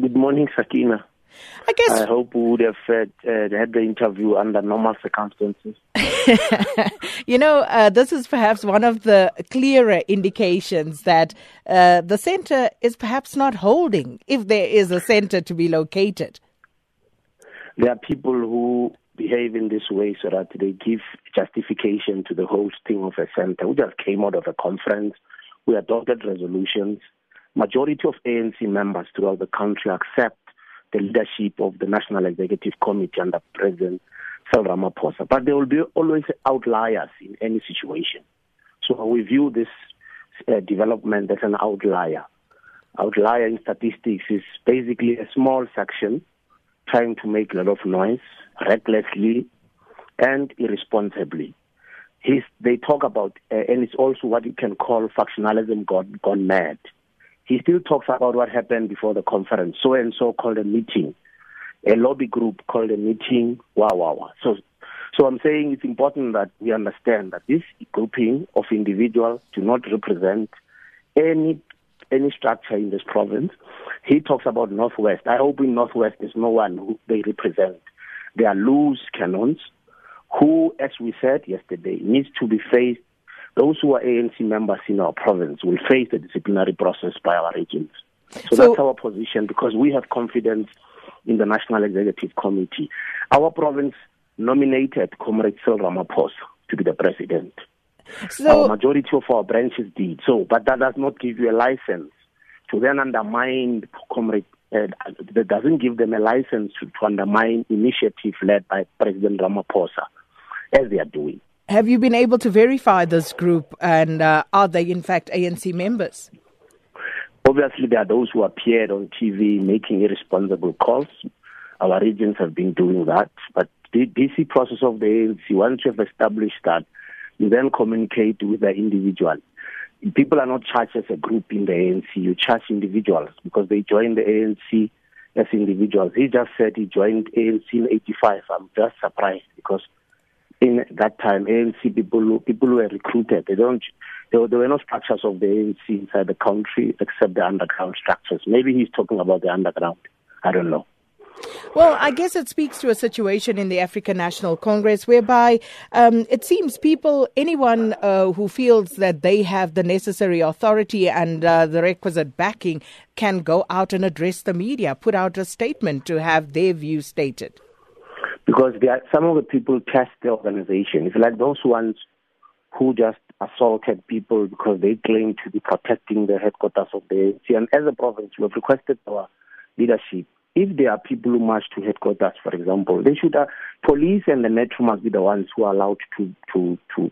Good morning, Sakina. I guess. I hope we would have had, uh, had the interview under normal circumstances. you know, uh, this is perhaps one of the clearer indications that uh, the center is perhaps not holding, if there is a center to be located. There are people who behave in this way so that they give justification to the hosting of a center. We just came out of a conference. We adopted resolutions. Majority of ANC members throughout the country accept the leadership of the National Executive Committee under President Cyril Ramaphosa. But there will be always outliers in any situation. So we view this uh, development as an outlier. Outlier in statistics is basically a small section trying to make a lot of noise recklessly and irresponsibly. They talk about, uh, and it's also what you can call factionalism gone, gone mad. He still talks about what happened before the conference. So and so called a meeting, a lobby group called a meeting. Wow, wow, wow. So, so I'm saying it's important that we understand that this grouping of individuals do not represent any any structure in this province. He talks about Northwest. I hope in Northwest there's no one who they represent. They are loose cannons who, as we said yesterday, needs to be faced. Those who are ANC members in our province will face the disciplinary process by our agents. So, so that's our position because we have confidence in the National Executive Committee. Our province nominated Comrade Cyril Ramaphosa to be the president. So, our majority of our branches did so, but that does not give you a license to then undermine Comrade uh, that doesn't give them a license to, to undermine initiative led by President Ramaphosa, as they are doing. Have you been able to verify this group, and uh, are they in fact ANC members? Obviously, there are those who appeared on TV making irresponsible calls. Our agents have been doing that, but the DC process of the ANC, once you have established that, you then communicate with the individual people are not charged as a group in the ANC. You charge individuals because they joined the ANC as individuals. He just said he joined ANC in '85. I'm just surprised because in that time ANC people people were recruited. They don't. There, were no structures of the ANC inside the country except the underground structures. Maybe he's talking about the underground. I don't know. Well, I guess it speaks to a situation in the African National Congress whereby um, it seems people, anyone uh, who feels that they have the necessary authority and uh, the requisite backing, can go out and address the media, put out a statement to have their view stated. Because there are, some of the people test the organization. It's like those ones who just assaulted people because they claim to be protecting the headquarters of the ANC. And as a province, we have requested our leadership if there are people who march to headquarters, for example, they should uh, police and the metro must be the ones who are allowed to to to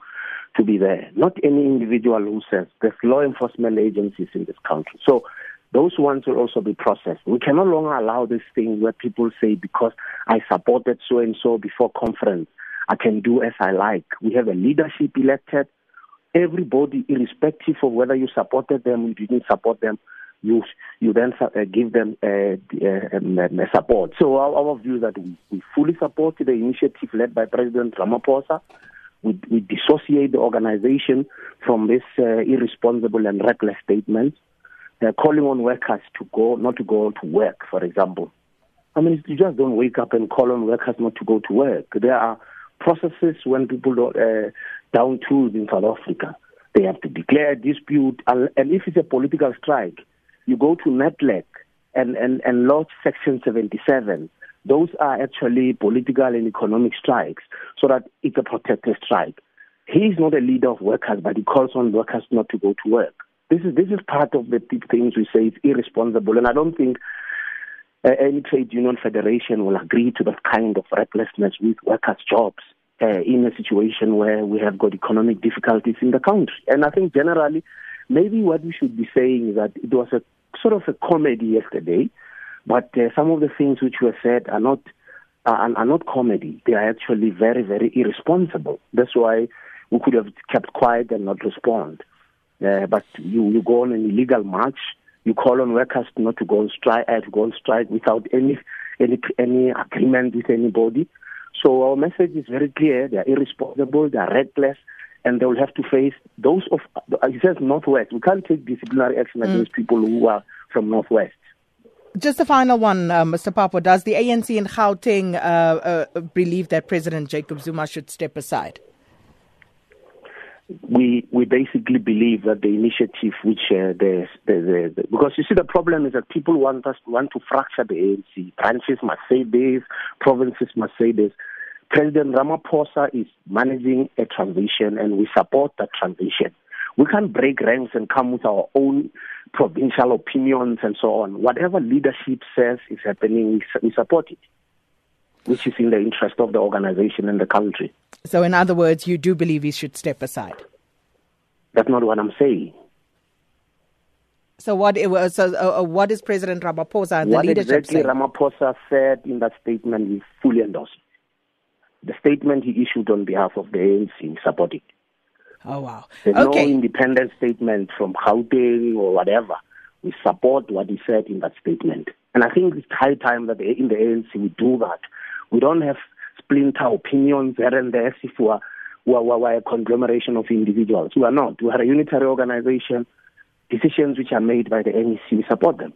to be there, not any individual who says there's law enforcement agencies in this country. So those ones will also be processed. We can no longer allow this thing where people say because I supported so and so before conference, I can do as I like. We have a leadership elected. Everybody, irrespective of whether you supported them or you didn't support them, you you then uh, give them uh, uh, um, um, support. So our, our, view is that we, we fully support the initiative led by President Ramaphosa. We, we dissociate the organization from this uh, irresponsible and reckless statements. Calling on workers to go, not to go to work, for example. I mean, you just don't wake up and call on workers not to go to work. There are processes when people don't, uh, down tools in South Africa. They have to declare a dispute, and if it's a political strike, you go to NEDLAC and, and, and lodge Section 77. Those are actually political and economic strikes, so that it's a protected strike. He is not a leader of workers, but he calls on workers not to go to work. This is this is part of the things we say is irresponsible, and I don't think uh, any trade union federation will agree to that kind of recklessness with workers' jobs uh, in a situation where we have got economic difficulties in the country. And I think generally maybe what we should be saying is that it was a sort of a comedy yesterday, but uh, some of the things which were said are not are, are not comedy. They are actually very very irresponsible. That's why we could have kept quiet and not respond. Uh, but you you go on an illegal march. You call on workers not to go on strike, uh, to go on strike without any any any agreement with anybody. So our message is very clear. They are irresponsible. They are reckless and they will have to face those of, he says Northwest. We can't take disciplinary action mm. against people who are from Northwest. Just a final one, uh, Mr. Papo. Does the ANC in Gauteng uh, uh, believe that President Jacob Zuma should step aside? We we basically believe that the initiative which uh, the, the, the, because you see the problem is that people want us want to fracture the ANC branches must say this provinces must say this. President Ramaphosa is managing a transition and we support that transition. We can't break ranks and come with our own provincial opinions and so on. Whatever leadership says is happening we, we support it which is in the interest of the organization and the country. So, in other words, you do believe he should step aside? That's not what I'm saying. So, what, so, uh, uh, what is President Ramaphosa and what the leadership exactly saying? Ramaphosa said in that statement, we fully endorse. The statement he issued on behalf of the ANC, support it. Oh, wow. There's okay. no independent statement from Gauteng or whatever. We support what he said in that statement. And I think it's high time that in the ANC we do that. We don't have splinter opinions here and there as if we're, we're, we're a conglomeration of individuals. We are not. We are a unitary organization. Decisions which are made by the NEC, we support them.